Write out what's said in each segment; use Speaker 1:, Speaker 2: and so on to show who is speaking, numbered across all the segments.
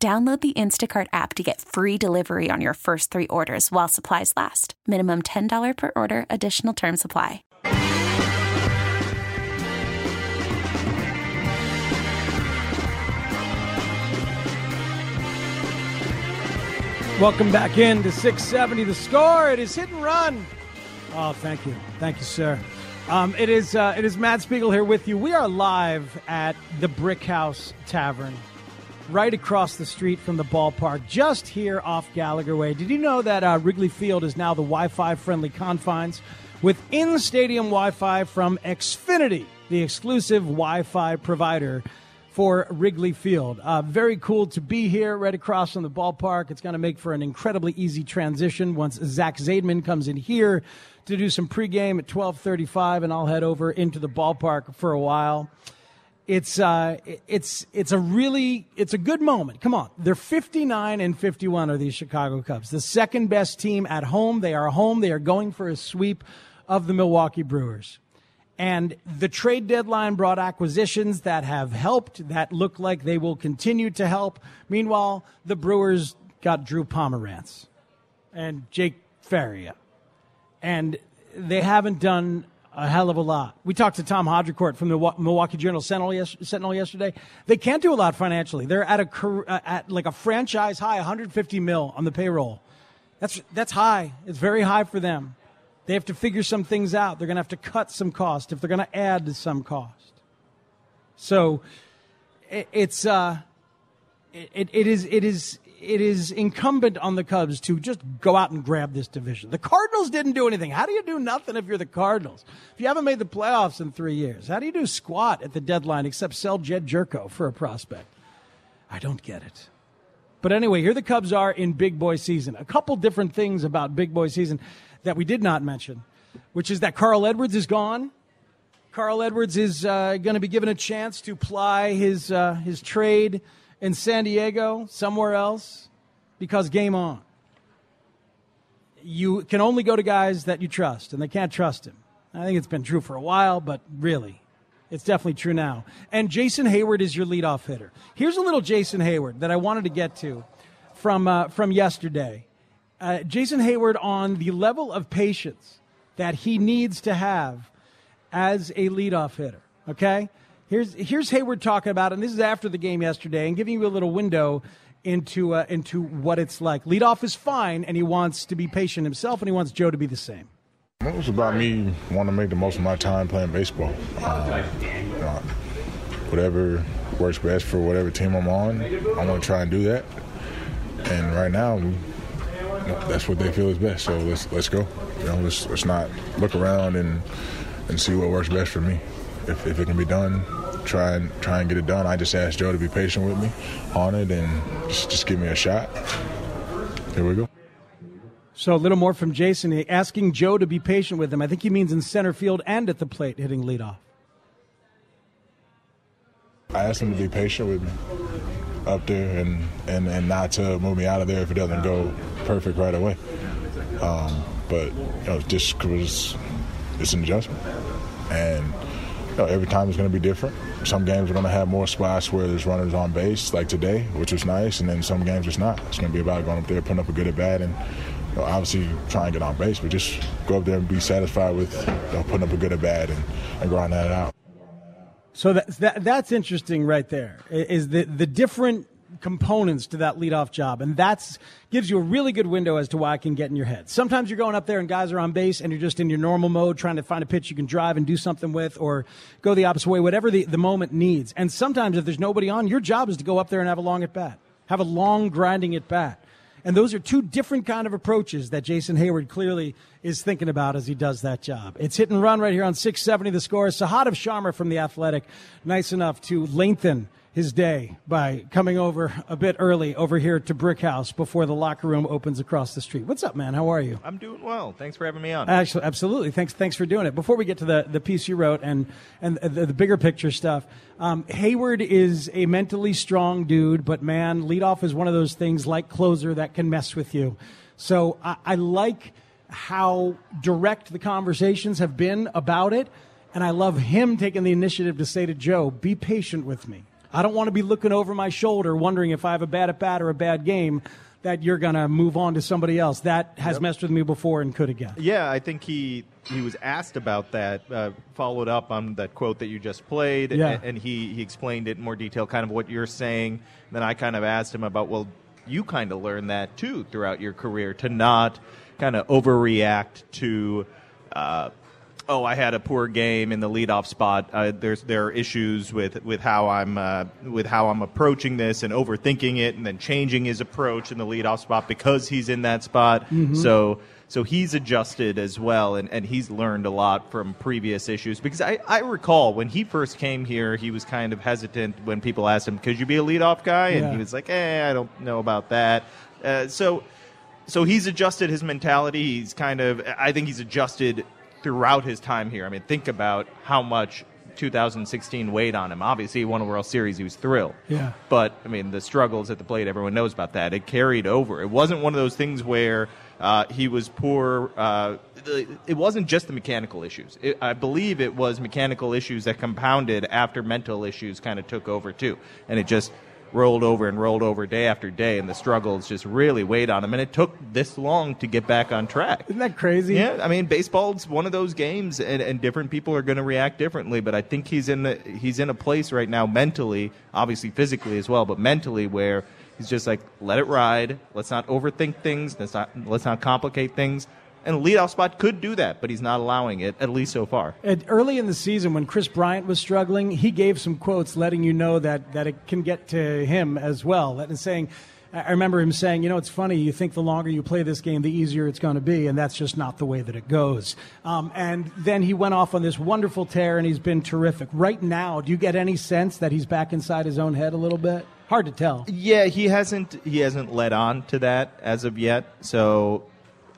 Speaker 1: Download the Instacart app to get free delivery on your first three orders while supplies last. Minimum $10 per order, additional term supply.
Speaker 2: Welcome back in to 670 the score. It is hit and run. Oh, thank you. Thank you, sir. Um, it is uh, it is Matt Spiegel here with you. We are live at the Brick House Tavern right across the street from the ballpark, just here off Gallagher Way. Did you know that uh, Wrigley Field is now the Wi Fi friendly confines with in stadium Wi Fi from Xfinity, the exclusive Wi Fi provider for Wrigley Field? Uh, very cool to be here right across from the ballpark. It's going to make for an incredibly easy transition once Zach Zaidman comes in here to do some pregame at 12:35 and I'll head over into the ballpark for a while it's uh, it's it's a really it's a good moment. Come on, they're 59 and 51 are these Chicago Cubs, the second best team at home. They are home. They are going for a sweep of the Milwaukee Brewers. And the trade deadline brought acquisitions that have helped, that look like they will continue to help. Meanwhile, the Brewers got Drew Pomeranz and Jake Faria. And they haven't done a hell of a lot. We talked to Tom Haudricourt from the Milwaukee Journal Sentinel yesterday. They can't do a lot financially. They're at a uh, at like a franchise high, 150 mil on the payroll. That's that's high. It's very high for them. They have to figure some things out. They're going to have to cut some cost if they're going to add to some cost. So it, it's uh, it, it is it is it is incumbent on the Cubs to just go out and grab this division. The Cardinals didn't do anything. How do you do nothing if you're the Cardinals? If you haven't made the playoffs in three years, how do you do squat at the deadline except sell Jedd Gyorko for a prospect? I don't get it. But anyway, here the Cubs are in big boy season. A couple different things about big boy season that we did not mention, which is that Carl Edwards is gone. Carl Edwards is uh, going to be given a chance to ply his uh, his trade in San Diego, somewhere else, because game on. You can only go to guys that you trust, and they can't trust him. I think it's been true for a while, but really, it's definitely true now. And Jason Heyward is your leadoff hitter. Here's a little Jason Heyward that I wanted to get to from, uh, from yesterday. Uh, Jason Heyward on the level of patience that he needs to have as a leadoff hitter. Okay? Here's, here's Heyward talking about, it, and this is after the game yesterday, and giving you a little window into, uh, into what it's like. Leadoff is fine, and he wants to be patient himself, and he wants Joe to be the same.
Speaker 3: It was about me wanting to make the most of my time playing baseball. Uh, know, whatever works best for whatever team I'm on, I want to try and do that. And right now, that's what they feel is best. So let's let's go. You know, let's let's not look around and and see what works best for me. If, if it can be done, try and try and get it done. I just asked Joe to be patient with me on it and just, just give me a shot. Here we go.
Speaker 2: So a little more from Jason, asking Joe to be patient with him. I think he means in center field and at the plate, hitting leadoff.
Speaker 3: I asked him to be patient with me up there and, and, and not to move me out of there if it doesn't go perfect right away. Um, but you know, just because it's an adjustment, and know, every time is going to be different. Some games are going to have more spots where there's runners on base, like today, which was nice, and then some games it's not. It's going to be about going up there, putting up a good at bat, and you know, obviously try and get on base, but just go up there and be satisfied with you know, putting up a good at bat and, and grind that out.
Speaker 2: So that, that that's interesting, right there. Is the the different components to that leadoff job. And that's gives you a really good window as to why I can get in your head. Sometimes you're going up there and guys are on base and you're just in your normal mode trying to find a pitch you can drive and do something with or go the opposite way, whatever the, the moment needs. And sometimes if there's nobody on, your job is to go up there and have a long at bat. Have a long grinding at bat. And those are two different kind of approaches that Jason Heyward clearly is thinking about as he does that job. It's hit and run right here on 670 the score. Is Sahadev Sharma from The Athletic, nice enough to lengthen his day by coming over a bit early over here to Brick House before the locker room opens across the street. What's up, man? How are you?
Speaker 4: I'm doing well. Thanks for having me on.
Speaker 2: Actually, absolutely. Thanks, thanks for doing it. Before we get to the, the piece you wrote and and the, the bigger picture stuff, um, Heyward is a mentally strong dude, but man, leadoff is one of those things like closer that can mess with you. So I, I like how direct the conversations have been about it. And I love him taking the initiative to say to Joe, be patient with me. I don't want to be looking over my shoulder wondering if I have a bad at bat or a bad game that you're going to move on to somebody else. That has yep. messed with me before and could again.
Speaker 4: Yeah, I think he he was asked about that, uh, followed up on that quote that you just played, yeah. and, and he, he explained it in more detail, kind of what you're saying. Then I kind of asked him about, well, you kind of learned that too throughout your career to not kind of overreact to. Uh, oh, I had a poor game in the leadoff spot. Uh, there's there are issues with with how I'm uh, with how I'm approaching this and overthinking it, and then changing his approach in the leadoff spot because he's in that spot. Mm-hmm. So so he's adjusted as well, and, and he's learned a lot from previous issues. Because I, I recall when he first came here, he was kind of hesitant when people asked him, "Could you be a leadoff guy?" And yeah. he was like, "Eh, I don't know about that." Uh, so so he's adjusted his mentality. He's kind of I think he's adjusted throughout his time here. I mean, think about how much 2016 weighed on him. Obviously, he won a World Series. He was thrilled.
Speaker 2: Yeah.
Speaker 4: But, I mean, the struggles at the plate, everyone knows about that. It carried over. It wasn't one of those things where uh, he was poor. Uh, it wasn't just the mechanical issues. It, I believe it was mechanical issues that compounded after mental issues kind of took over, too. And it just – rolled over and rolled over day after day, and the struggles just really weighed on him. And it took this long to get back on track.
Speaker 2: Isn't that crazy?
Speaker 4: Yeah, I mean, baseball's one of those games, and, and different people are going to react differently. But I think he's in the, he's in a place right now mentally, obviously physically as well, but mentally where he's just like, let it ride. Let's not overthink things. Let's not let's not complicate things. And a leadoff spot could do that, but he's not allowing it, at least so far.
Speaker 2: And early in the season, when Kris Bryant was struggling, he gave some quotes letting you know that, that it can get to him as well. Is saying, I remember him saying, you know, it's funny, you think the longer you play this game, the easier it's going to be, and that's just not the way that it goes. Um, and then he went off on this wonderful tear, and he's been terrific. Right now, do you get any sense that he's back inside his own head a little bit? Hard to tell.
Speaker 4: Yeah, he hasn't he hasn't led on to that as of yet. So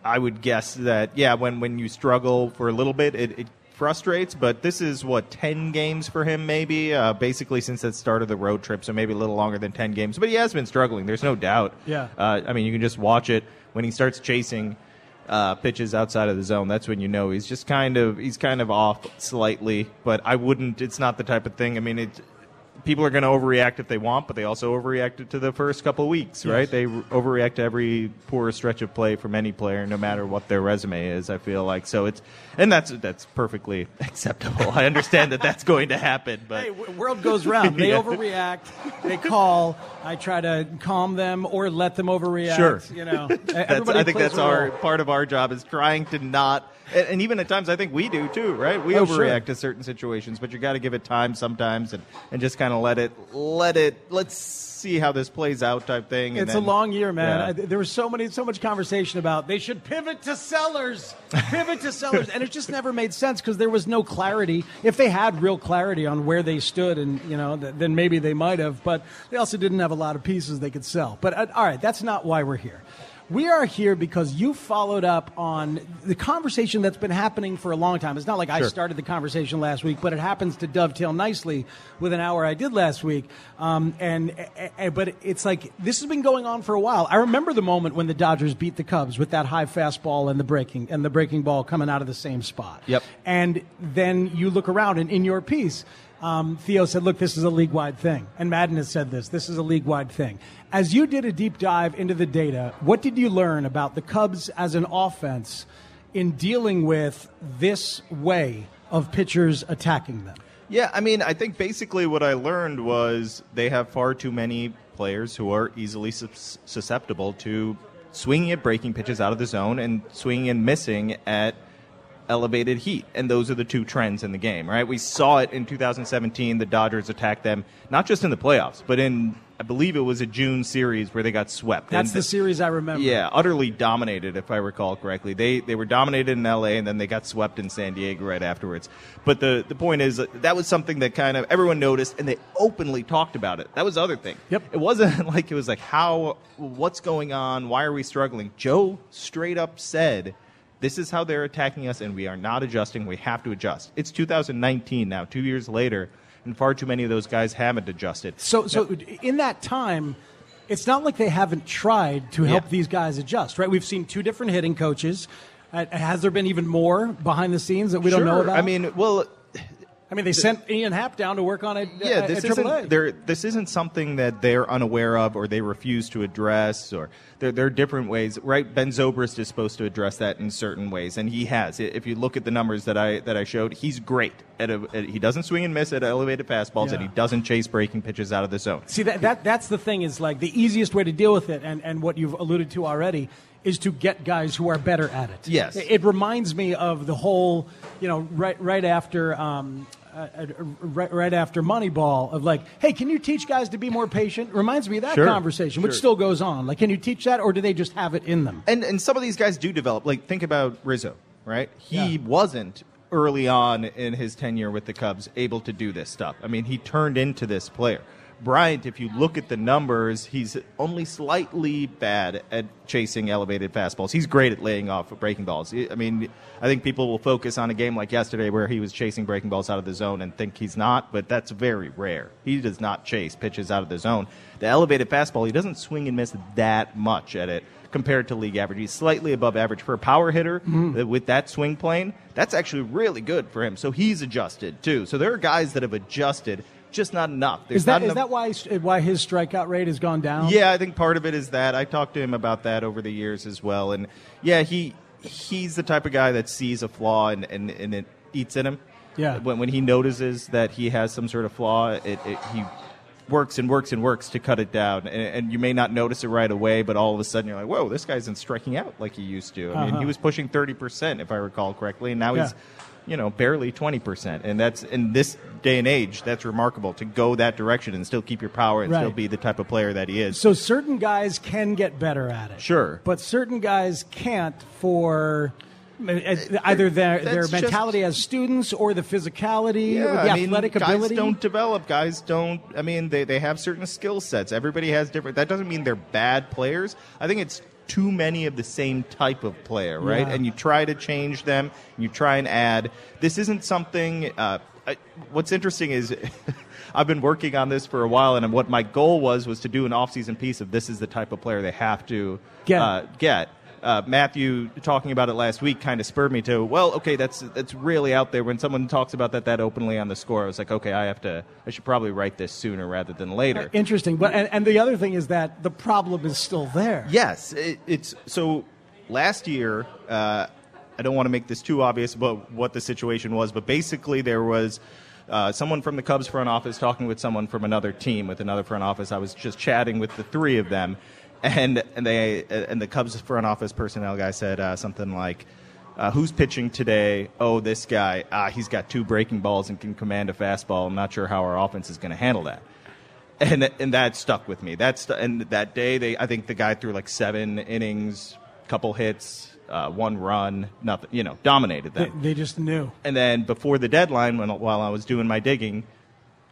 Speaker 4: I would guess that yeah, when when you struggle for a little bit, it, it frustrates. But this is what ten games for him, maybe uh, basically since the start of the road trip, so maybe a little longer than ten games. But he has been struggling. There's no doubt.
Speaker 2: Yeah.
Speaker 4: Uh, I mean, you can just watch it when he starts chasing. Uh, pitches outside of the zone. That's when you know he's just kind of he's kind of off slightly. But I wouldn't. It's not the type of thing. I mean, it people are going to overreact if they want, but they also overreacted to the first couple of weeks, yes. right? They overreact to every poor stretch of play from any player, no matter what their resume is. I feel like so it's, and that's that's perfectly acceptable. I understand that that's going to happen, but
Speaker 2: hey, world goes round. They yeah. overreact. They call. I try to calm them or let them overreact.
Speaker 4: Sure,
Speaker 2: you know.
Speaker 4: I think that's our part of our job is trying to not and, and, even at times I think we do too, right? We oh, overreact sure. to certain situations, but you got to give it time sometimes and, and just kind of let it let it let's see how this plays out type thing.
Speaker 2: it's
Speaker 4: then,
Speaker 2: a long year, man. Yeah. there was so many so much conversation about they should pivot to sellers, pivot to sellers, and it just never made sense because there was no clarity. If they had real clarity on where they stood, and you know, th- then maybe they might have, but they also didn't have a lot of pieces they could sell. But uh, all right, that's not why we're here. We are here because you followed up on the conversation that's been happening for a long time. It's not like sure. I started the conversation last week, but it happens to dovetail nicely with an hour I did last week. Um, and, and but it's like this has been going on for a while. I remember the moment when the Dodgers beat the Cubs with that high fastball and the breaking and the breaking ball coming out of the same spot.
Speaker 4: Yep.
Speaker 2: And then you look around and in your piece um, Theo said, look, this is a league wide thing. And Maddon has said this this is a league wide thing. As you did a deep dive into the data, what did you learn about the Cubs as an offense in dealing with this way of pitchers attacking them?
Speaker 4: Yeah, I mean, I think basically what I learned was they have far too many players who are easily susceptible to swinging at breaking pitches out of the zone and swinging and missing at elevated heat. And those are the two trends in the game, right? We saw it in 2017. The Dodgers attacked them, not just in the playoffs, but in I believe it was a June series where they got swept.
Speaker 2: That's and the series I remember.
Speaker 4: Yeah, utterly dominated, if I recall correctly. They they were dominated in L.A. and then they got swept in San Diego right afterwards. But the the point is that was something that kind of everyone noticed and they openly talked about it. That was the other thing.
Speaker 2: Yep.
Speaker 4: It wasn't like it was like how what's going on? Why are we struggling? Joe straight up said. This is how they're attacking us, and we are not adjusting. We have to adjust. It's 2019 now, two years later and far too many of those guys haven't adjusted.
Speaker 2: So, so in that time, it's not like they haven't tried to help yeah. these guys adjust, right? We've seen two different hitting coaches. Uh, has there been even more behind the scenes that we
Speaker 4: sure.
Speaker 2: don't know about?
Speaker 4: I mean, well,
Speaker 2: I mean, they sent Ian Happ down to work on it. Yeah,
Speaker 4: this
Speaker 2: isn't
Speaker 4: this isn't something that they're unaware of or they refuse to address. Or there, there are different ways, right? Ben Zobrist is supposed to address that in certain ways, and he has. If you look at the numbers that I that I showed, he's great at, a, at he doesn't swing and miss at elevated fastballs, yeah. and he doesn't chase breaking pitches out of the zone.
Speaker 2: See that, that that's the thing is like the easiest way to deal with it, and and what you've alluded to already is to get guys who are better at it.
Speaker 4: Yes,
Speaker 2: it, reminds me of the whole, you know, right right after. Um, uh, uh, right, right, after Moneyball of like, hey, can you teach guys to be more patient? Reminds me of that
Speaker 4: sure,
Speaker 2: conversation, which
Speaker 4: sure.
Speaker 2: still goes on. Like, can you teach that, or do they just have it in them?
Speaker 4: And and some of these guys do develop. Like, think about Rizzo, right? He yeah. wasn't early on in his tenure with the Cubs able to do this stuff. I mean, he turned into this player. Bryant, if you look at the numbers, he's only slightly bad at chasing elevated fastballs. He's great at laying off breaking balls. I mean, I think people will focus on a game like yesterday where he was chasing breaking balls out of the zone and think he's not, but that's very rare. He does not chase pitches out of the zone. The elevated fastball, he doesn't swing and miss that much at it compared to league average. He's slightly above average for a power hitter mm. with that swing plane. That's actually really good for him. So he's adjusted too. So there are guys that have adjusted just not enough.
Speaker 2: There's is that, is that why why his strikeout rate has gone down?
Speaker 4: Yeah, I think part of it is that. I talked to him about that over the years as well, and yeah, he he's the type of guy that sees a flaw and and, and it eats in him.
Speaker 2: Yeah.
Speaker 4: When when he notices that he has some sort of flaw, it, it he works and works and works to cut it down. And, and, you may not notice it right away, but all of a sudden you're like, whoa, this guy's in striking out like he used to. I uh-huh. mean, he uh-huh. was pushing 30%, if I recall correctly, and now yeah. he's you know, barely 20%. And that's in this day and age, that's remarkable to go that direction and still keep your power and
Speaker 2: right.
Speaker 4: still be the type of player that he is.
Speaker 2: So certain guys can get better at it.
Speaker 4: Sure.
Speaker 2: But certain guys can't for uh, either their their mentality just, as students or the physicality
Speaker 4: yeah,
Speaker 2: or the I athletic
Speaker 4: mean,
Speaker 2: ability.
Speaker 4: Guys don't develop. Guys don't. I mean, they, they have certain skill sets. Everybody has different. That doesn't mean they're bad players. I think it's too many of the same type of player, right? Yeah. And you try to change them, you try and add. This isn't something. Uh, I, what's interesting is. I've been working on this for a while, and what my goal was was to do an off-season piece of this is the type of player they have to
Speaker 2: get. Uh,
Speaker 4: get uh, Matthew talking about it last week kind of spurred me to, well, okay, that's that's really out there. When someone talks about that that openly on the score, I was like, okay, I have to, I should probably write this sooner rather than later. Uh,
Speaker 2: interesting, but and, and, the other thing is that the problem is still there.
Speaker 4: Yes, it, it's so. Last year, uh, I don't want to make this too obvious about what the situation was, but basically there was. Uh, someone from the Cubs front office talking with someone from another team with another front office. I was just chatting with the three of them, and and they and the Cubs front office personnel guy said uh, something like. Uh, who's pitching today? Oh, this guy. Ah, he's got two breaking balls and can command a fastball. I'm not sure how our offense is going to handle that. And and that stuck with me. That's and that day they I think the guy threw like seven innings, couple hits, uh, one run, nothing. You know, dominated them.
Speaker 2: They, they just knew.
Speaker 4: And then before the deadline, when while I was doing my digging,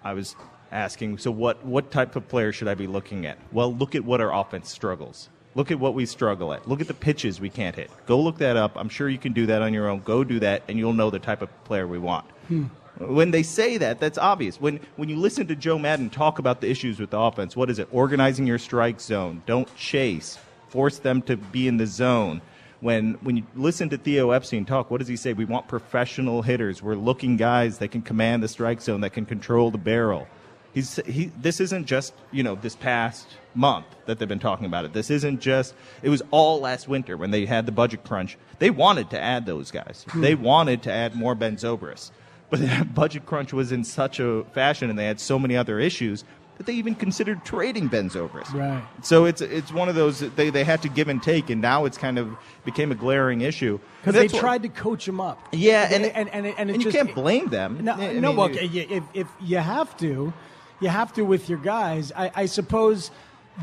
Speaker 4: I was asking, so what, what type of player should I be looking at? Well, look at what our offense struggles. Look at what we struggle at. Look at the pitches we can't hit. Go look that up. I'm sure you can do that on your own. Go do that, and you'll know the type of player we want. Hmm. When they say that, that's obvious. When when you listen to Joe Maddon talk about the issues with the offense, what is it? Organizing your strike zone. Don't chase. Force them to be in the zone. When when you listen to Theo Epstein talk, what does he say? We want professional hitters. We're looking guys that can command the strike zone, that can control the barrel. He's, he, this isn't just you know this past month that they've been talking about it. This isn't just. It was all last winter when they had the budget crunch. They wanted to add those guys. Hmm. They wanted to add more Ben Zobrist, but that budget crunch was in such a fashion, and they had so many other issues that they even considered trading Ben Zobrist.
Speaker 2: Right.
Speaker 4: So it's it's one of those they they had to give and take, and now it's kind of became a glaring issue
Speaker 2: because they tried what, to coach him up.
Speaker 4: Yeah,
Speaker 2: and and and, and,
Speaker 4: and, and
Speaker 2: you
Speaker 4: can't blame them.
Speaker 2: No,
Speaker 4: I
Speaker 2: no. Mean, well, if if you have to You have to with your guys. I, I suppose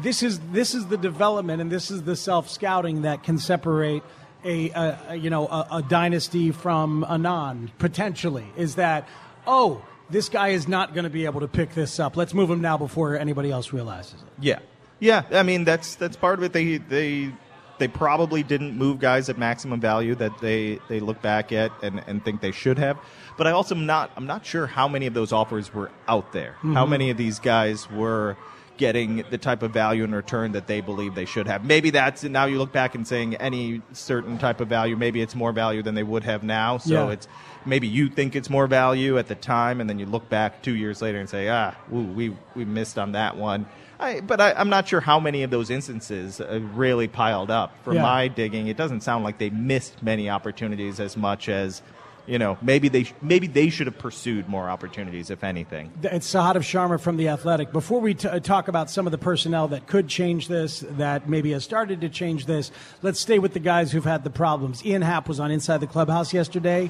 Speaker 2: this is this is the development and this is the self scouting that can separate a, a, a you know a, a, dynasty from a non potentially. Is that oh this guy is not going to be able to pick this up. Let's move him now before anybody else realizes it.
Speaker 4: Yeah, yeah. I mean that's that's part of it. They they they probably didn't move guys at maximum value that they, they look back at and, and think they should have. But I also am not I'm not sure how many of those offers were out there. Mm-hmm. How many of these guys were getting the type of value in return that they believe they should have. Maybe that's now you look back and saying any certain type of value, maybe it's more value than they would have now. So yeah. it's maybe you think it's more value at the time, and then you look back two years later and say, ah, ooh, we we missed on that one. I, but I, am not sure how many of those instances uh, really piled up. From yeah. my digging, it doesn't sound like they missed many opportunities as much as you know, maybe they maybe they should have pursued more opportunities, if anything.
Speaker 2: It's Sahadev Sharma from the Athletic. Before we t- uh, talk about some of the personnel that could change this, that maybe has started to change this, let's stay with the guys who've had the problems. Ian Happ was on Inside the Clubhouse yesterday,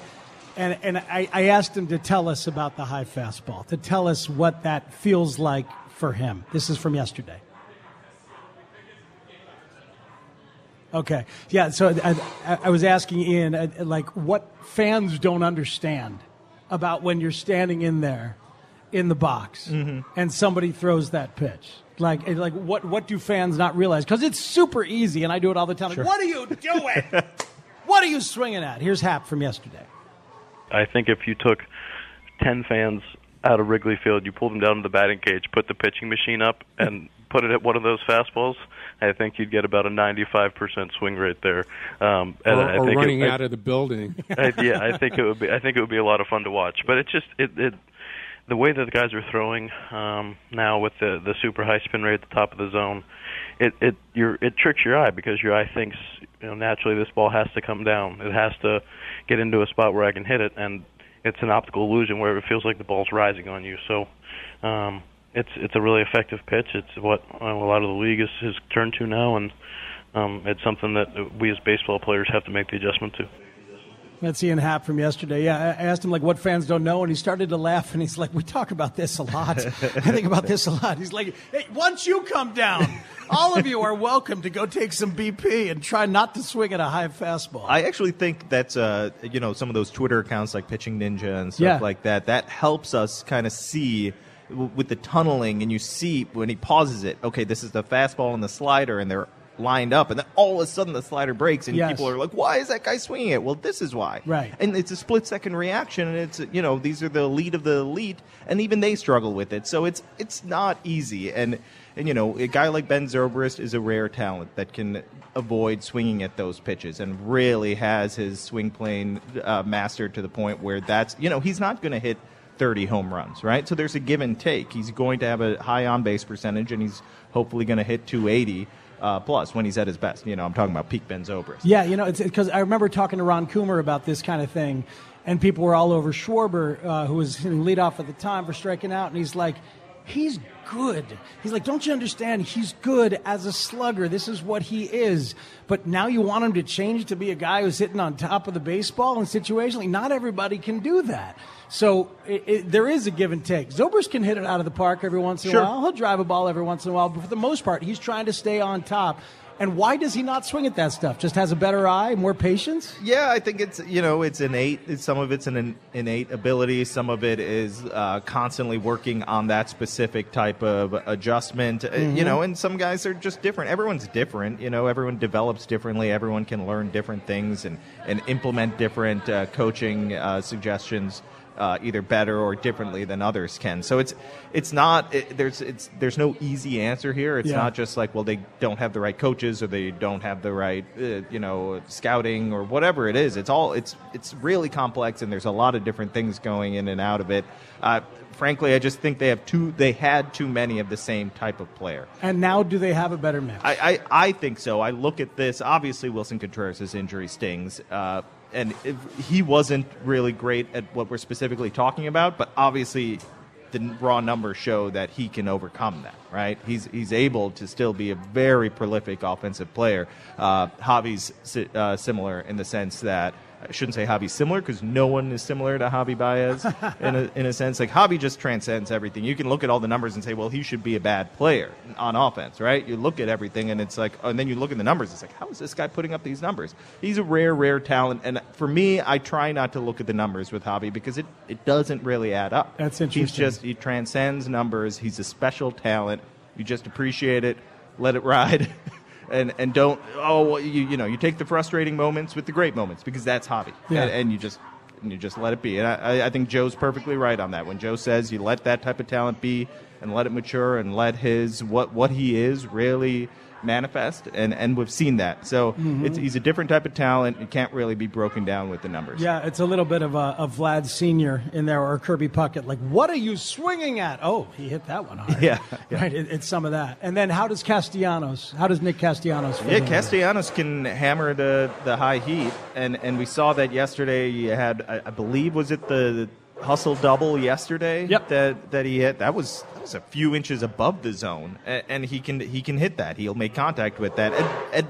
Speaker 2: and and I, I asked him to tell us about the high fastball, to tell us what that feels like for him. This is from yesterday. Okay. Yeah. So I, I was asking Ian, uh, like, what fans don't understand about when you're standing in there in the box mm-hmm. and somebody throws that pitch. Like, like what, what do fans not realize? Because it's super easy, and I do it all the time. Sure. Like, what are you doing? what are you swinging at? Here's Happ from yesterday.
Speaker 5: I think if you took 10 fans out of Wrigley Field, you pulled them down to the batting cage, put the pitching machine up, and put it at one of those fastballs, I think you'd get about a 95% swing rate there.
Speaker 6: Um, and or, I or think running it, out I, of the building.
Speaker 5: I, yeah, I think it would be. I think it would be a lot of fun to watch. But it's just it. it the way that the guys are throwing um, now with the the super high spin rate at the top of the zone, it it your it tricks your eye because your eye thinks you know naturally this ball has to come down. It has to get into a spot where I can hit it, and it's an optical illusion where it feels like the ball's rising on you. So um, it's it's a really effective pitch. It's what a lot of the league is, has turned to now, and um, it's something that we as baseball players have to make the adjustment to.
Speaker 2: That's Ian Happ from yesterday. Yeah, I asked him like what fans don't know, and he started to laugh, and he's like, "We talk about this a lot. I think about this a lot." He's like, "Hey, once you come down, all of you are welcome to go take some BP and try not to swing at a high fastball."
Speaker 4: I actually think that's uh, you know some of those Twitter accounts like Pitching Ninja and stuff yeah. like that. That helps us kind of see with the tunneling, and you see when he pauses it. Okay, this is the fastball and the slider, and they're lined up, and then all of a sudden the slider breaks, and yes. people are like, "Why is that guy swinging it?" Well, this is why.
Speaker 2: Right.
Speaker 4: And it's a split second reaction, and it's you know these are the elite of the elite, and even they struggle with it. So it's it's not easy, and and you know a guy like Ben Zobrist is a rare talent that can avoid swinging at those pitches, and really has his swing plane uh, mastered to the point where that's you know he's not going to hit 30 home runs, right? So there's a give and take. He's going to have a high on base percentage, and he's hopefully going to hit 280. Uh, plus, when he's at his best, you know, I'm talking about peak Ben Zobrist.
Speaker 2: Yeah, you know, it's because I remember talking to Ron Coomer about this kind of thing, and people were all over Schwarber, uh, who was hitting leadoff at the time for striking out, and he's like, he's good. He's like, don't you understand? He's good as a slugger. This is what he is. But now you want him to change to be a guy who's hitting on top of the baseball and situationally. Not everybody can do that. So it, it, there is a give and take. Zobrist can hit it out of the park every once in sure. a while. He'll drive a ball every once in a while. But for the most part, he's trying to stay on top. And why does he not swing at that stuff? Just has a better eye, more patience?
Speaker 4: Yeah, I think it's you know it's innate. Some of it's an innate ability. Some of it is uh, constantly working on that specific type of adjustment. Uh, mm-hmm. You know, and some guys are just different. Everyone's different. You know, everyone develops differently. Everyone can learn different things and and implement different uh, coaching uh, suggestions uh, either better or differently than others can. So it's it's not it, there's it's there's no easy answer here. It's yeah. not just like well they don't have the right coaches or they don't have the right uh, you know scouting or whatever it is. It's all it's it's really complex and there's a lot of different things going in and out of it. Uh, frankly, I just think they have too they had too many of the same type of player.
Speaker 2: And now, do they have a better mix?
Speaker 4: I I, I think so. I look at this. Obviously, Willson Contreras' injury stings. And he wasn't really great at what we're specifically talking about, but obviously the raw numbers show that he can overcome that. Right? He's he's able to still be a very prolific offensive player. Uh, Javi's uh, similar in the sense that I shouldn't say Javi similar because no one is similar to Javi Baez in, a, in a sense. Like Javi just transcends everything. You can look at all the numbers and say, well, he should be a bad player on offense, right? You look at everything and it's like, oh, and then you look at the numbers. It's like, how is this guy putting up these numbers? He's a rare, rare talent. And for me, I try not to look at the numbers with Javi because it, it doesn't really add up.
Speaker 2: That's interesting.
Speaker 4: He's just, he transcends numbers. He's a special talent. You just appreciate it, let it ride. and and don't oh you you know you take the frustrating moments with the great moments because that's Javi. Yeah. and, and you just and you just let it be. And I, I think Joe's perfectly right on that. When Joe says you let that type of talent be and let it mature and let his what what he is really manifest, and, and we've seen that. So mm-hmm. he's a different type of talent. It can't really be broken down with the numbers.
Speaker 2: Yeah, it's a little bit of a, a Vlad Senior in there or Kirby Puckett. Like, what are you swinging at? Oh, he hit that one hard.
Speaker 4: Yeah, yeah.
Speaker 2: right. It, it's some of that. And then how does Castellanos? How does Nick Castellanos?
Speaker 4: yeah, Castellanos can hammer the the high heat, and and we saw that yesterday. You had, I, I believe, was it the hustle double yesterday
Speaker 2: yep.
Speaker 4: that that he hit. That was that was a few inches above the zone, and, and he can he can hit that. He'll make contact with that. At, at,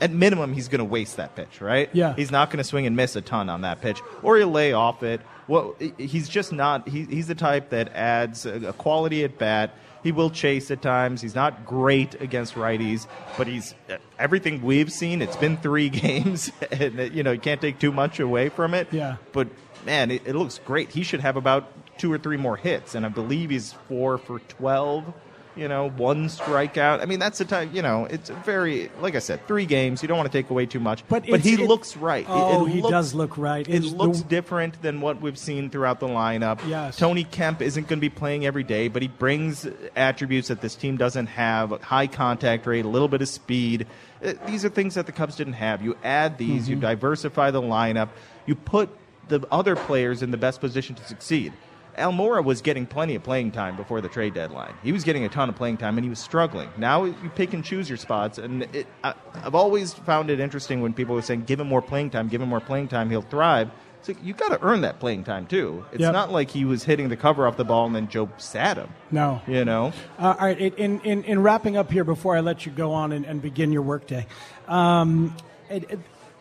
Speaker 4: at minimum, he's going to waste that pitch, right?
Speaker 2: Yeah.
Speaker 4: He's not going to swing and miss a ton on that pitch, or he'll lay off it. Well, he's just not. He, he's the type that adds a, a quality at bat. He will chase at times. He's not great against righties, but he's uh, everything we've seen. It's been three games, and you know you can't take too much away from it.
Speaker 2: Yeah.
Speaker 4: But man, it, it, looks great. He should have about two or three more hits, and I believe he's four for twelve. You know, one strikeout. I mean, that's the time. You know, it's very like I said, three games. You don't want to take away too much,
Speaker 2: but,
Speaker 4: but he
Speaker 2: it,
Speaker 4: looks right.
Speaker 2: Oh, it, he looks, does look right.
Speaker 4: It looks the, different than what we've seen throughout the lineup.
Speaker 2: Yes.
Speaker 4: Tony Kemp isn't going to be playing every day, but he brings attributes that this team doesn't have: high contact rate, a little bit of speed. Uh, these are things that the Cubs didn't have. You add these, mm-hmm. you diversify the lineup, you put the other players in the best position to succeed. Almora was getting plenty of playing time before the trade deadline. He was getting a ton of playing time, and he was struggling. Now you pick and choose your spots, and it, I, have always found it interesting when people are saying, "Give him more playing time, give him more playing time, he'll thrive." So you got to earn that playing time too. It's yep. not like he was hitting the cover off the ball and then Joe sat him.
Speaker 2: No,
Speaker 4: you know.
Speaker 2: Uh, all right. In, in in wrapping up here, before I let you go on and, and begin your workday, um, it, it,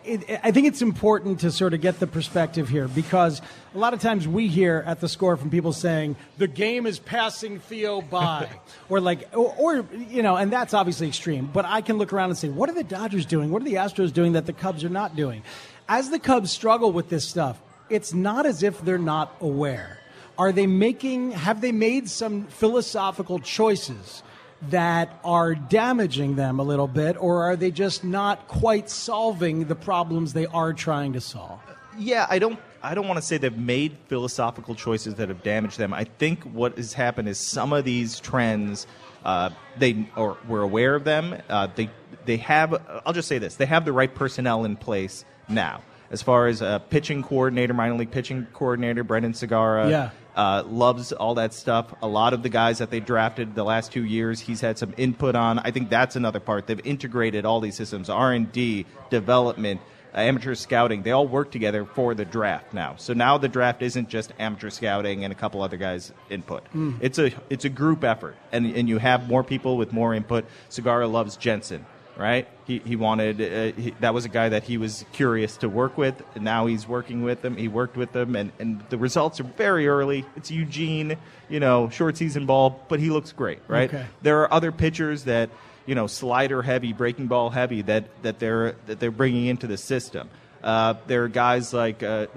Speaker 2: it, I think it's important to sort of get the perspective here because a lot of times we hear at the score from people saying the game is passing Theo by, or like, or, or, you know, and that's obviously extreme. But I can look around and say, what are the Dodgers doing? What are the Astros doing that the Cubs are not doing? As the Cubs struggle with this stuff, it's not as if they're not aware. Are they making? Have they made some philosophical choices? That are damaging them a little bit, or are they just not quite solving the problems they are trying to solve?
Speaker 4: Yeah, I don't. I don't want to say they've made philosophical choices that have damaged them. I think what has happened is some of these trends, uh, they or were aware of them. Uh, they they have. I'll just say this: they have the right personnel in place now. As far as a pitching coordinator, minor league pitching coordinator, Brendan Sagara,
Speaker 2: yeah
Speaker 4: uh, loves all that stuff. A lot of the guys that they drafted the last two years, he's had some input on. I think that's another part. They've integrated all these systems, R and D, development, uh, amateur scouting. They all work together for the draft now. So now the draft isn't just amateur scouting and a couple other guys' input. Mm. It's a it's a group effort, and and you have more people with more input. Sagara loves Jensen right? He, he wanted, uh, he, that was a guy that he was curious to work with. And now he's working with them. He worked with them, and, and the results are very early. It's Eugene, you know, short season ball, but he looks great, right?
Speaker 2: Okay.
Speaker 4: There are other pitchers that, you know, slider heavy, breaking ball heavy that, that, they're, that they're bringing into the system. Uh, there are guys like, uh,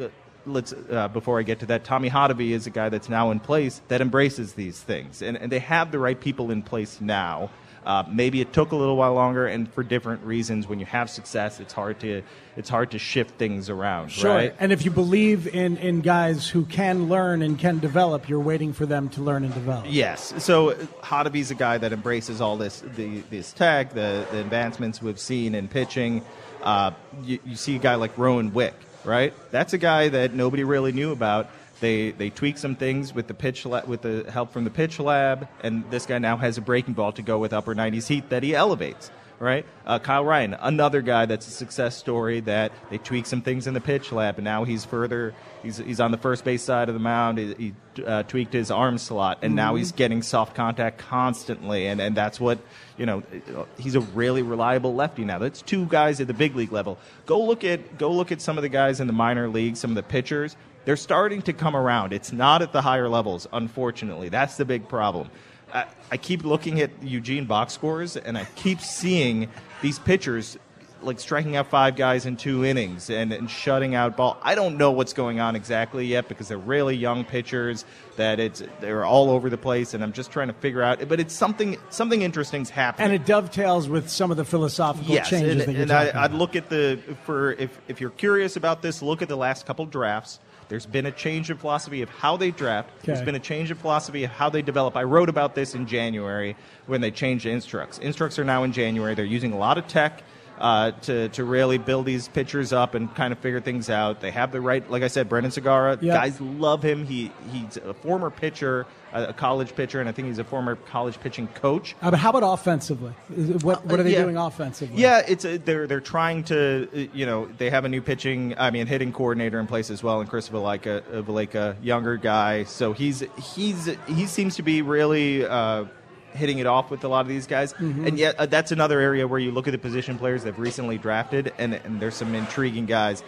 Speaker 4: let's uh, before I get to that, Tommy Hottovy is a guy that's now in place that embraces these things, and, and they have the right people in place now uh, maybe it took a little while longer, and for different reasons. When you have success, it's hard to it's hard to shift things around.
Speaker 2: Sure.
Speaker 4: Right?
Speaker 2: And if you believe in in guys who can learn and can develop, you're waiting for them to learn and develop.
Speaker 4: Yes. So Hottovy's a guy that embraces all this the, this tech, the the advancements we've seen in pitching. Uh, you, you see a guy like Rowan Wick, right? That's a guy that nobody really knew about they they tweak some things with the pitch la- with the help from the pitch lab, and this guy now has a breaking ball to go with upper 90s heat that he elevates. right? Uh, Kyle Ryan, another guy that's a success story that they tweak some things in the pitch lab, and now he's further. He's, he's on the first base side of the mound. He, he uh, tweaked his arm slot, and mm-hmm. now he's getting soft contact constantly, and, and that's what you know. He's a really reliable lefty now. That's two guys at the big league level. Go look at go look at some of the guys in the minor leagues, some of the pitchers. They're starting to come around. It's not at the higher levels, unfortunately. That's the big problem. I, I keep looking at Eugene box scores, and I keep seeing these pitchers like striking out five guys in two innings and, and shutting out ball. I don't know what's going on exactly yet because they're really young pitchers that it's they're all over the place and I'm just trying to figure out but it's something something interesting's happening.
Speaker 2: And it dovetails with some of the philosophical
Speaker 4: yes,
Speaker 2: changes
Speaker 4: and,
Speaker 2: that
Speaker 4: and
Speaker 2: I,
Speaker 4: would look at the for if if you're curious about this, look at the last couple drafts there's been a change in philosophy of how they draft. Okay. There's been a change in philosophy of how they develop. I wrote about this in January when they changed the instructs. Instructs are now in January. They're using a lot of tech. Uh, to to really build these pitchers up and kind of figure things out. They have the right, like I said, Brendan Sagara. Yep. Guys love him. He he's a former pitcher a college pitcher, and I think he's a former college pitching coach.
Speaker 2: Uh, but how about offensively? What what are they uh, yeah. doing offensively?
Speaker 4: Yeah, it's a, they're they're trying to uh, you know they have a new pitching I mean hitting coordinator in place as well, and Chris Valaika, uh, Valaika younger guy, so he's he's he seems to be really. Uh, hitting it off with a lot of these guys. Mm-hmm. And yet, uh, that's another area where you look at the position players they've recently drafted, and, and there's some intriguing guys.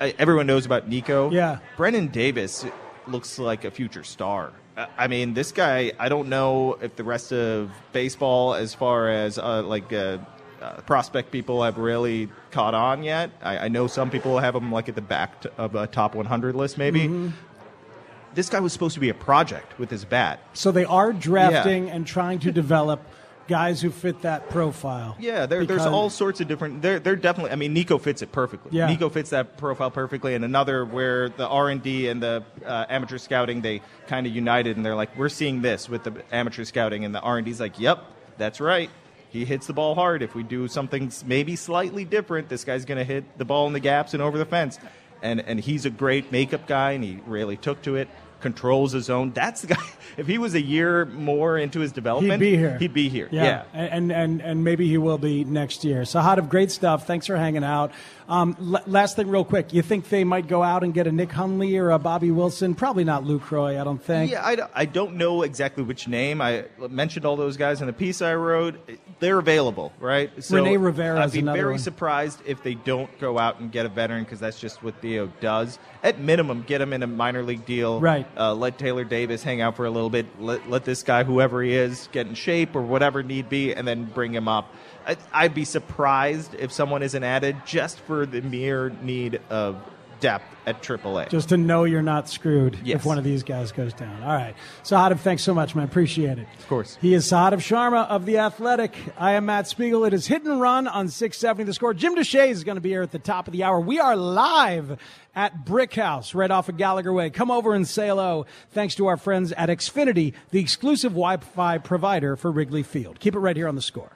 Speaker 4: Uh, everyone knows about Nico.
Speaker 2: Yeah.
Speaker 4: Brennen Davis looks like a future star. I mean, this guy. I don't know if the rest of baseball, as far as uh, like uh, uh, prospect people, have really caught on yet. I, I, know some people have him like at the back of a top 100 list, maybe. Mm-hmm. This guy was supposed to be a project with his bat.
Speaker 2: So they are drafting yeah. and trying to develop guys who fit that profile.
Speaker 4: Yeah, there, there's all sorts of different. They're, they're definitely. I mean, Nico fits it perfectly.
Speaker 2: Yeah.
Speaker 4: Nico fits that profile perfectly. And another where the R and D and the uh, amateur scouting they kind of united, and they're like, we're seeing this with the amateur scouting, and the R and D's like, yep, that's right. He hits the ball hard. If we do something maybe slightly different, this guy's going to hit the ball in the gaps and over the fence. And and he's a great makeup guy, and he really took to it controls his own. That's the guy. If he was a year more into his development,
Speaker 2: he'd be here.
Speaker 4: He'd be here.
Speaker 2: Yeah, yeah. And, and and maybe he will be next year. So, of great stuff. Thanks for hanging out. Um, l- last thing, real quick. You think they might go out and get a Nick Hundley or a Bobby Wilson? Probably not Lucroy, I don't think.
Speaker 4: Yeah, I, I don't know exactly which name. I mentioned all those guys in the piece I wrote. They're available, right?
Speaker 2: So Rene Rivera
Speaker 4: I'd be very
Speaker 2: one.
Speaker 4: surprised if they don't go out and get a veteran because that's just what Theo does. At minimum, get him in a minor league deal.
Speaker 2: Right.
Speaker 4: Uh, let Taylor Davis hang out for a little bit. Let, let this guy, whoever he is, get in shape or whatever need be, and then bring him up. I'd be surprised if someone isn't added just for the mere need of depth at AAA.
Speaker 2: Just to know you're not screwed
Speaker 4: yes.
Speaker 2: if one of these guys goes down. All right. Sahadev, thanks so much, man. Appreciate it.
Speaker 4: Of course.
Speaker 2: He is Sahadev Sharma of The Athletic. I am Matt Spiegel. It is hit and run on 670 The Score. Jim Deshaies is going to be here at the top of the hour. We are live at Brick House right off of Gallagher Way. Come over and say hello. Thanks to our friends at Xfinity, the exclusive Wi-Fi provider for Wrigley Field. Keep it right here on The Score.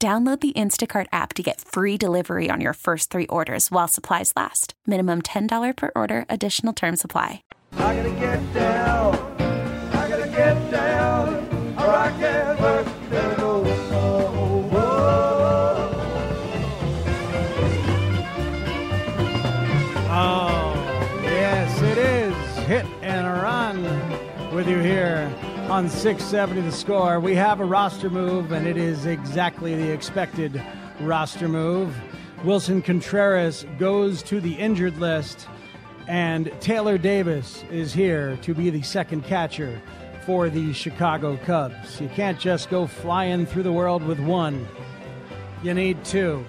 Speaker 1: Download the Instacart app to get free delivery on your first three orders while supplies last. Minimum $10 per order, additional term supply. I gotta get down. I gotta get down. Or I
Speaker 2: can't on 670 the score. We have a roster move, and it is exactly the expected roster move. Willson Contreras goes to the injured list, and Taylor Davis is here to be the second catcher for the Chicago Cubs. You can't just go flying through the world with one, you need two.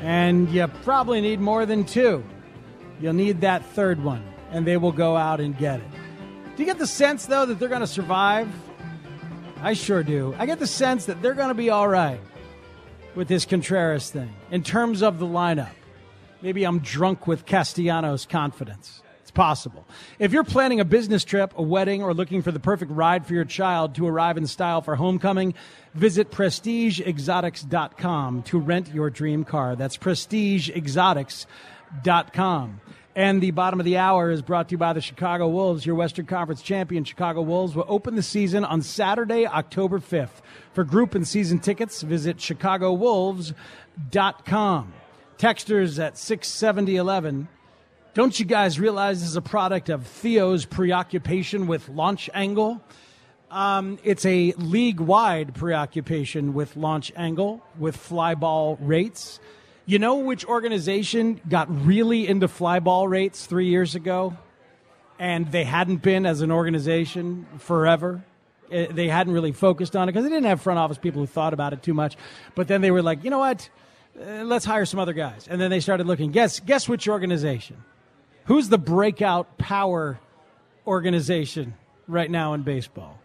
Speaker 2: And you probably need more than two. You'll need that third one, and they will go out and get it. Do you get the sense, though, that they're going to survive? I sure do. I get the sense that they're going to be all right. with this Contreras thing in terms of the lineup. Maybe I'm drunk with Castellanos confidence. It's possible. If you're planning a business trip, a wedding, or looking for the perfect ride for your child to arrive in style for homecoming, visit prestigeexotics.com to rent your dream car. That's prestigeexotics.com. And the bottom of the hour is brought to you by the Chicago Wolves. Your Western Conference champion Chicago Wolves will open the season on Saturday, October 5th. For group and season tickets, visit chicagowolves.com. Texters at 67011. Don't you guys realize this is a product of Theo's preoccupation with launch angle? Um, it's a league wide preoccupation with launch angle, with fly ball rates. You know which organization got really into fly ball rates three years ago? And they hadn't been as an organization forever. Eh, they hadn't really focused on it because they didn't have front office people who thought about it too much. But then they were like, you know what? Uh, let's hire some other guys. And then they started looking. Guess guess which organization? Who's the breakout power organization right now in baseball?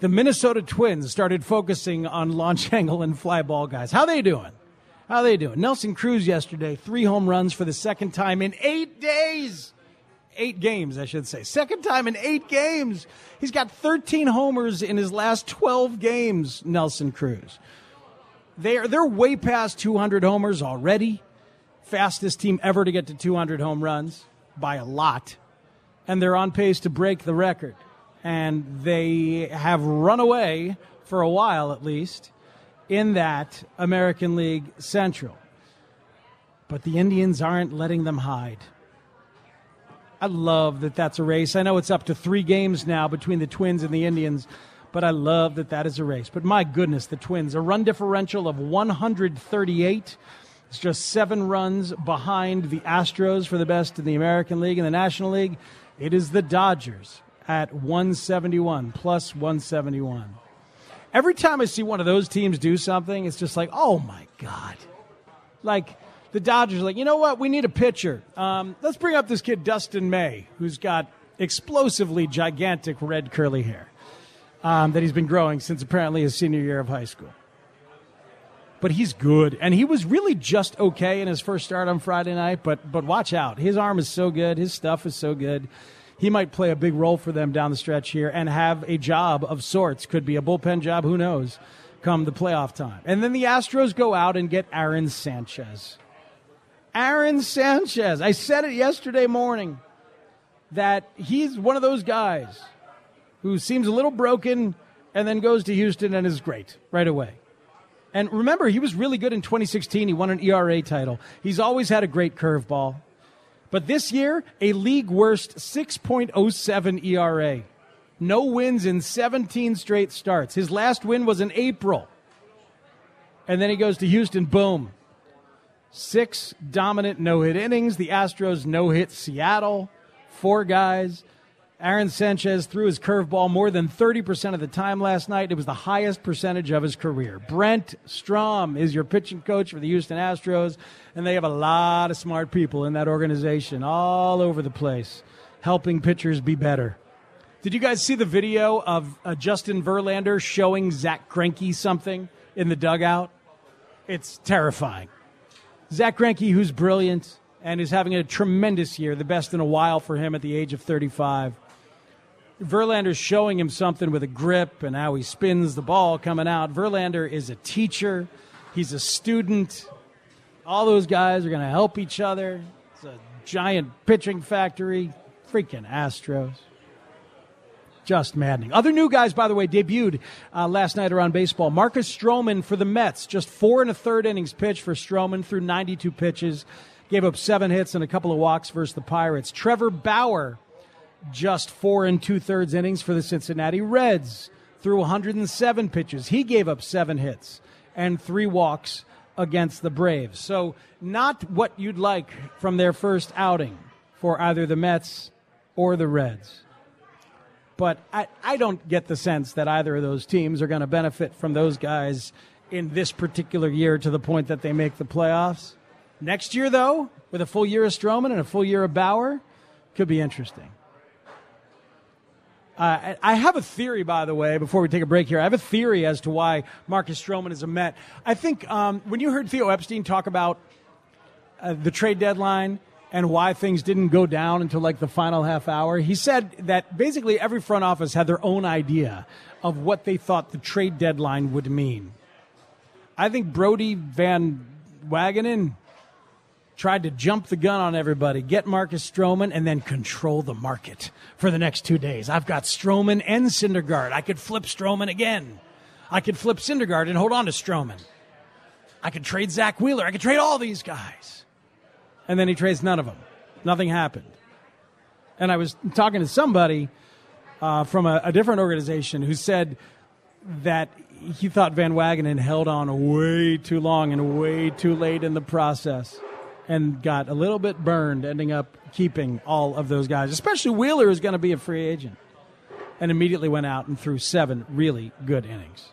Speaker 2: The Minnesota Twins started focusing on launch angle and fly ball guys. How they doing? How they doing? Nelson Cruz yesterday, three home runs for the second time in eight days. Eight games, I should say. Second time in eight games. He's got 13 homers in his last 12 games, Nelson Cruz. They're, they're way past 200 homers already. Fastest team ever to get to 200 home runs by a lot. And they're on pace to break the record. And they have run away, for a while at least, in that American League Central. But the Indians aren't letting them hide. I love that that's a race. I know it's up to three games now between the Twins and the Indians, but I love that that is a race. But my goodness, the Twins, a run differential of 138. It's just seven runs behind the Astros for the best in the American League and the National League. It is the Dodgers at 171, plus 171 every time I see one of those teams do something, it's just like, oh my God. Like the Dodgers, like, you know what? We need a pitcher. Um, let's bring up this kid, Dustin May, who's got explosively gigantic red curly hair um, that he's been growing since apparently his senior year of high school. But he's good, and he was really just okay in his first start on Friday night. But but watch out, his arm is so good, his stuff is so good he might play a big role for them down the stretch here and have a job of sorts. Could be a bullpen job, who knows, come the playoff time. And then the Astros go out and get Aaron Sanchez. Aaron Sanchez. I said it yesterday morning that he's one of those guys who seems a little broken and then goes to Houston and is great right away. And remember, he was really good in 2016. He won an ERA title. He's always had a great curveball. But this year, a league worst 6.07 ERA. No wins in 17 straight starts. His last win was in April. And then he goes to Houston, boom. Six dominant no hit innings. The Astros no hit Seattle. Four guys. Aaron Sanchez threw his curveball more than 30% of the time last night. It was the highest percentage of his career. Brent Strom is your pitching coach for the Houston Astros, and they have a lot of smart people in that organization all over the place helping pitchers be better. Did you guys see the video of uh, Justin Verlander showing Zack Greinke something in the dugout? It's terrifying. Zack Greinke, who's brilliant and is having a tremendous year, the best in a while for him at the age of 35 Verlander's showing him something with a grip and how he spins the ball coming out. Verlander is a teacher, he's a student. All those guys are going to help each other. It's a giant pitching factory. Freaking Astros. Just maddening. Other new guys, by the way, debuted uh, last night around baseball. Marcus Stroman for the Mets. Just four and a third innings pitch for Stroman through 92 pitches. Gave up seven hits and a couple of walks versus the Pirates. Trevor Bauer just four and two thirds innings for the Cincinnati Reds through 107 pitches. He gave up seven hits and three walks against the Braves. So, not what you'd like from their first outing for either the Mets or the Reds. But I, I don't get the sense that either of those teams are going to benefit from those guys in this particular year to the point that they make the playoffs. Next year, though, with a full year of Stroman and a full year of Bauer, could be interesting. Uh, I have a theory, by the way, before we take a break here. I have a theory as to why Marcus Stroman is a Met. I think um, when you heard Theo Epstein talk about uh, the trade deadline and why things didn't go down until like the final half hour, he said that basically every front office had their own idea of what they thought the trade deadline would mean. I think Brodie Van Wagenen tried to jump the gun on everybody, get Marcus Stroman, and then control the market for the next two days. I've got Stroman and Syndergaard. I could flip Stroman again. I could flip Syndergaard and hold on to Stroman. I could trade Zack Wheeler. I could trade all these guys. And then he trades none of them. Nothing happened. And I was talking to somebody uh, from a, a different organization who said that he thought Van Wagenen held on way too long and way too late in the process and got a little bit burned, ending up keeping all of those guys, especially Wheeler is going to be a free agent, and immediately went out and threw seven really good innings.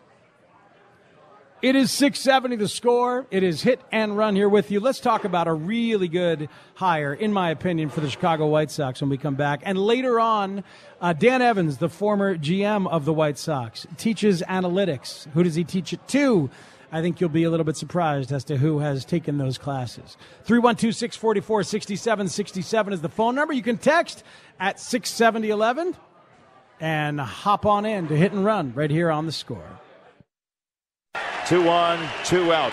Speaker 2: It is 670 the score. It is hit and run here with you. Let's talk about a really good hire, in my opinion, for the Chicago White Sox when we come back. And later on, uh, Dan Evans, the former GM of the White Sox, teaches analytics. Who does he teach it to? I think you'll be a little bit surprised as to who has taken those classes. 312 644 6767 is the phone number. You can text at 67011 and hop on in to hit and run right here on the score.
Speaker 7: Two on, two out.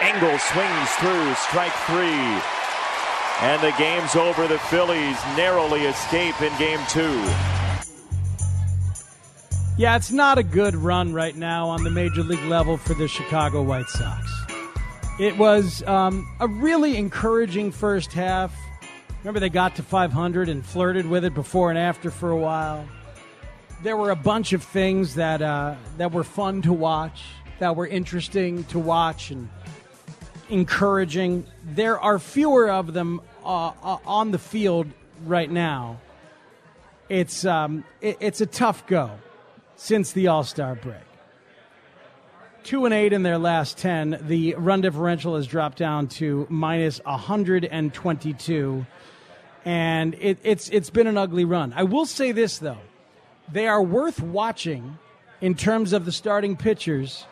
Speaker 7: Engel swings through strike three. And the game's over. The Phillies narrowly escape in game two.
Speaker 2: Yeah, it's not a good run right now on the major league level for the Chicago White Sox. It was um, a really encouraging first half. Remember, they got to 500 and flirted with it before and after for a while. There were a bunch of things that uh, that were fun to watch, that were interesting to watch, and encouraging. There are fewer of them uh, uh on the field right now. It's um, it, it's a tough go since the All Star break. Two and eight in their last 10. The run differential has dropped down to minus 122. And it, it's, it's been an ugly run. I will say this, though. They are worth watching in terms of the starting pitchers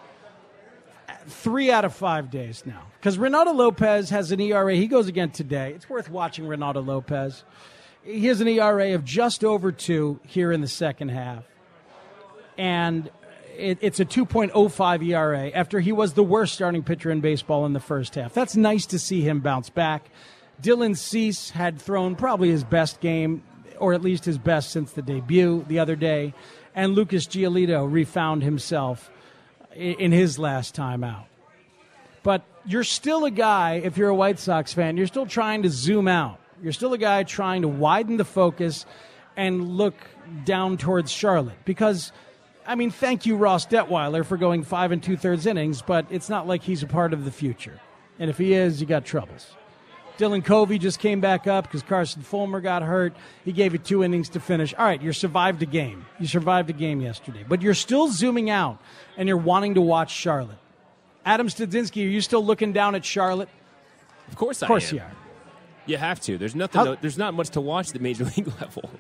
Speaker 2: three out of five days now. Because Reynaldo Lopez has an ERA. He goes again today. It's worth watching Reynaldo Lopez. He has an ERA of just over two here in the second half and it, it's a 2.05 ERA after he was the worst starting pitcher in baseball in the first half. That's nice to see him bounce back. Dylan Cease had thrown probably his best game, or at least his best since the debut the other day, and Lucas Giolito refound himself in his last time out. But you're still a guy, if you're a White Sox fan, you're still trying to zoom out. You're still a guy trying to widen the focus and look down towards Charlotte because – I mean, thank you, Ross Detwiler, for going five and two thirds innings, but it's not like he's a part of the future. And if he is, you got troubles. Dylan Covey just came back up because Carson Fulmer got hurt. He gave you two innings to finish. All right, you survived a game. You survived a game yesterday, but you're still zooming out and you're wanting to watch Charlotte. Adam Studzinski, are you still looking down at Charlotte?
Speaker 8: Of course, I am.
Speaker 2: of course
Speaker 8: you
Speaker 2: are.
Speaker 8: You have to. There's nothing. How, there's not much to watch at the major league level.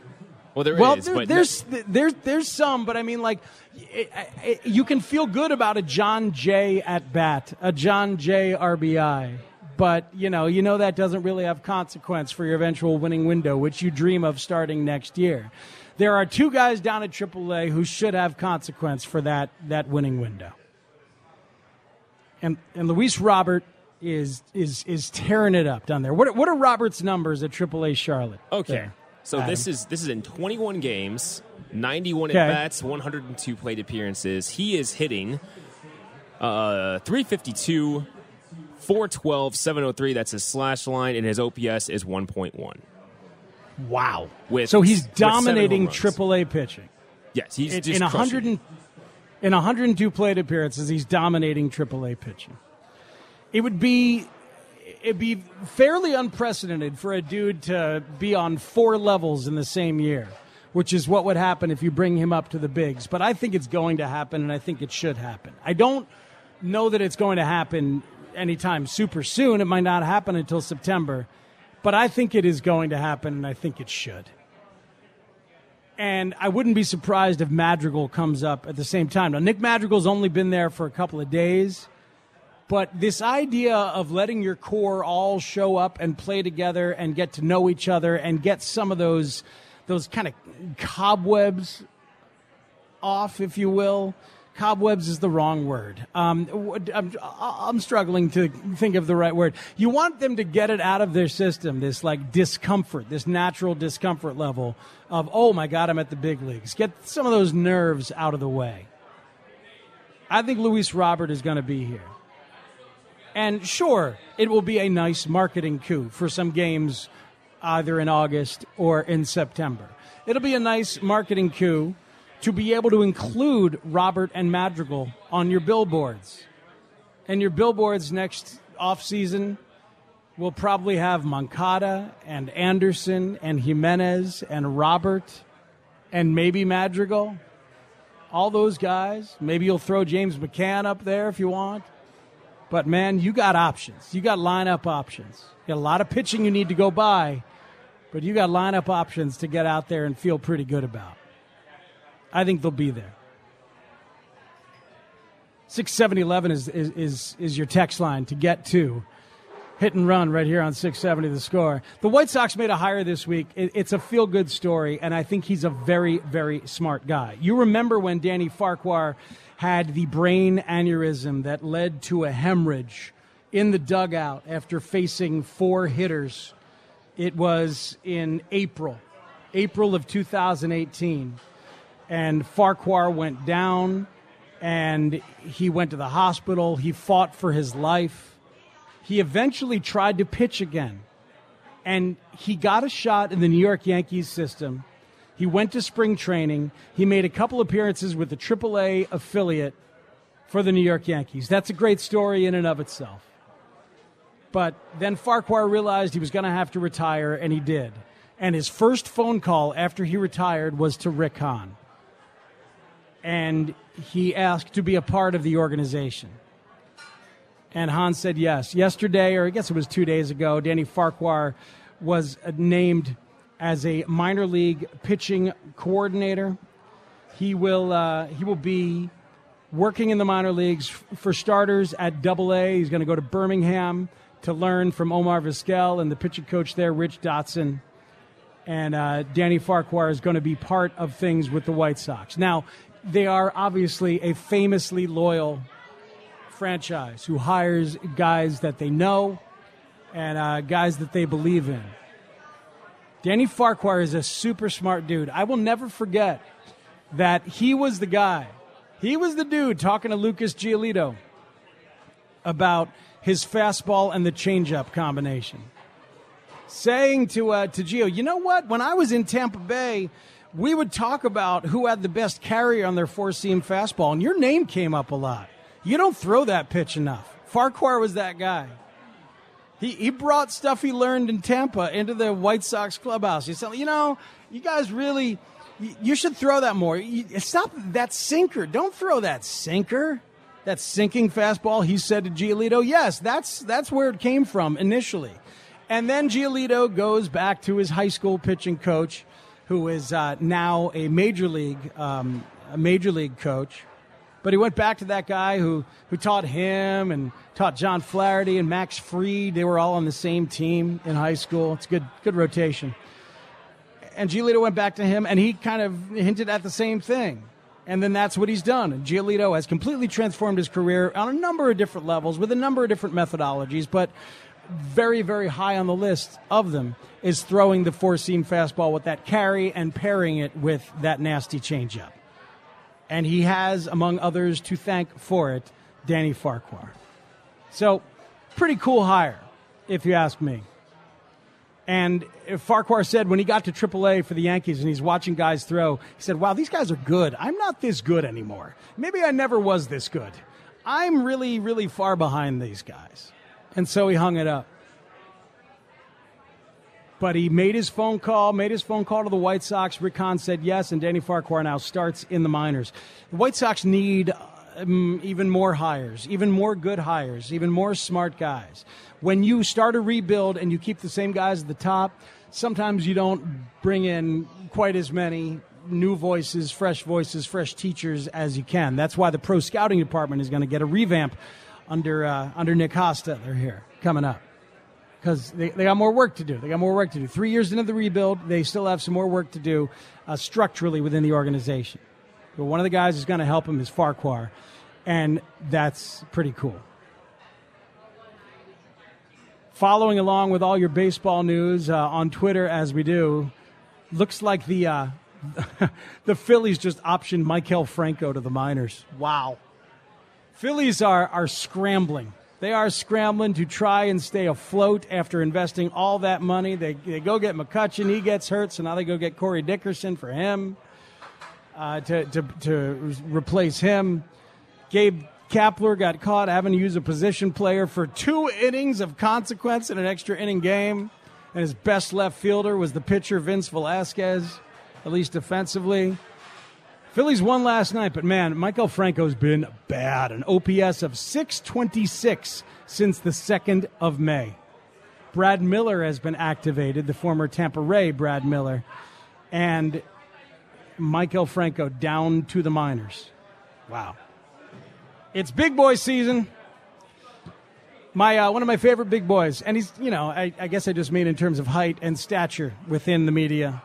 Speaker 8: Well, there
Speaker 2: well,
Speaker 8: is,
Speaker 2: there, there's no. there's there's some, but I mean, like, it, it, you can feel good about a Jon Jay at bat, a Jon Jay RBI, but you know, you know that doesn't really have consequence for your eventual winning window, which you dream of starting next year. There are two guys down at AAA who should have consequence for that that winning window, and and Luis Robert is is is tearing it up down there. What what are Robert's numbers at AAA Charlotte?
Speaker 8: Okay.
Speaker 2: There?
Speaker 8: So Adam. this is this is in 21 games, 91 okay. at bats, 102 plate appearances. He is hitting uh, 352, 412, 703. That's his slash line, and his OPS is 1.1.
Speaker 2: Wow! With so he's dominating AAA pitching.
Speaker 8: Yes, he's
Speaker 2: in,
Speaker 8: in 100
Speaker 2: in 102 plate appearances. He's dominating AAA pitching. It would be it'd be fairly unprecedented for a dude to be on four levels in the same year, which is what would happen if you bring him up to the bigs. But I think it's going to happen, and I think it should happen. I don't know that it's going to happen anytime super soon. It might not happen until September, but I think it is going to happen, and I think it should. And I wouldn't be surprised if Madrigal comes up at the same time. Now, Nick Madrigal's only been there for a couple of days, but this idea of letting your core all show up and play together and get to know each other and get some of those those kind of cobwebs off, if you will, cobwebs is the wrong word. Um, I'm, I'm, struggling to think of the right word. You want them to get it out of their system, this like discomfort, this natural discomfort level of, oh my God, I'm at the big leagues. Get some of those nerves out of the way. I think Luis Robert is going to be here. And sure, it will be a nice marketing coup for some games either in August or in September. It'll be a nice marketing coup to be able to include Robert and Madrigal on your billboards. And your billboards next off season will probably have Moncada and Anderson and Jimenez and Robert and maybe Madrigal. All those guys. Maybe you'll throw James McCann up there if you want. But man, you got options. You got lineup options. You got a lot of pitching you need to go by, but you got lineup options to get out there and feel pretty good about. I think they'll be there. Six seventy eleven is, is, is, is your text line to get to hit and run right here on 670 the score. The White Sox made a hire this week. It, it's a feel good story, and I think he's a very, very smart guy. You remember when Danny Farquhar had the brain aneurysm that led to a hemorrhage in the dugout after facing four hitters. It was in April, April of 2018 and Farquhar went down and he went to the hospital. He fought for his life. He eventually tried to pitch again. And he got a shot in the New York Yankees system. He went to spring training. He made a couple appearances with the AAA affiliate for the New York Yankees. That's a great story in and of itself. But then Farquhar realized he was going to have to retire, and he did. And his first phone call after he retired was to Rick Hahn and he asked to be a part of the organization. And Hahn said yes. Yesterday, or I guess it was two days ago, Danny Farquhar was named as a minor league pitching coordinator. He will uh, he will be working in the minor leagues for starters at Double A. He's going to go to Birmingham to learn from Omar Vizquel and the pitching coach there, Rich Dotson. And uh, Danny Farquhar is going to be part of things with the White Sox. Now, they are obviously a famously loyal franchise who hires guys that they know and uh, guys that they believe in. Danny Farquhar is a super smart dude. I will never forget that he was the guy. He was the dude talking to Lucas Giolito about his fastball and the changeup combination. Saying to uh, to Gio, you know what? When I was in Tampa Bay, we would talk about who had the best carry on their four seam fastball, and your name came up a lot. You don't throw that pitch enough. Farquhar was that guy. He, he brought stuff he learned in Tampa into the White Sox clubhouse. He said, you know, you guys really, you, you should throw that more. You, stop that sinker. Don't throw that sinker. That sinking fastball, he said to Giolito. Yes, that's, that's where it came from initially. And then Giolito goes back to his high school pitching coach who is uh, now a major league um, a major league coach. But he went back to that guy who, who taught him and taught John Flaherty and Max Fried. They were all on the same team in high school. It's good good rotation. And Giolito went back to him, and he kind of hinted at the same thing. And then that's what he's done. And Giolito has completely transformed his career on a number of different levels with a number of different methodologies. But very, very high on the list of them is throwing the four seam fastball with that carry and pairing it with that nasty changeup. And he has, among others, to thank for it, Danny Farquhar. So, pretty cool hire, if you ask me. And Farquhar said when he got to AAA for the Yankees and he's watching guys throw, he said, Wow, these guys are good. I'm not this good anymore. Maybe I never was this good. I'm really, really far behind these guys. And so he hung it up. But he made his phone call, made his phone call to the White Sox. Rick Hahn said yes, and Danny Farquhar now starts in the minors. The White Sox need um, even more hires, even more good hires, even more smart guys. When you start a rebuild and you keep the same guys at the top, sometimes you don't bring in quite as many new voices, fresh voices, fresh teachers as you can. That's why the pro scouting department is going to get a revamp under uh, under Nick Hosta. They're here coming up because they, they got more work to do. They got more work to do. Three years into the rebuild, they still have some more work to do uh, structurally within the organization. But one of the guys who's going to help him is Farquhar, and that's pretty cool. Following along with all your baseball news uh, on Twitter as we do, looks like the uh, the Phillies just optioned Maikel Franco to the minors. Wow. Phillies are, are scrambling. They are scrambling to try and stay afloat after investing all that money. They, they go get McCutchen, he gets hurt, so now they go get Corey Dickerson for him uh, to, to, to replace him. Gabe Kapler got caught having to use a position player for two innings of consequence in an extra inning game. And his best left fielder was the pitcher, Vince Velasquez, at least defensively. Phillies won last night, but man, Maikel Franco's been bad. An OPS of 626 since the 2nd of May. Brad Miller has been activated, the former Tampa Ray Brad Miller. And Maikel Franco down to the minors. Wow. It's big boy season. My uh, one of my favorite big boys, and he's you know I, I guess I just mean in terms of height and stature within the media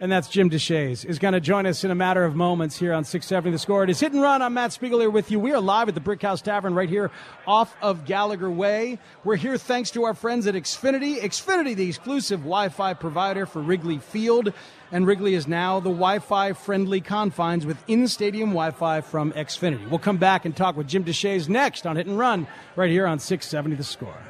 Speaker 2: and that's Jim Deshaies, is going to join us in a matter of moments here on 670 The Score. It is Hit and Run. I'm Matt Spiegel here with you. We are live at the Brickhouse Tavern right here off of Gallagher Way. We're here thanks to our friends at Xfinity. Xfinity, the exclusive Wi-Fi provider for Wrigley Field. And Wrigley is now the Wi-Fi friendly confines with in-stadium Wi-Fi from Xfinity. We'll come back and talk with Jim Deshaies next on Hit and Run right here on 670 The Score.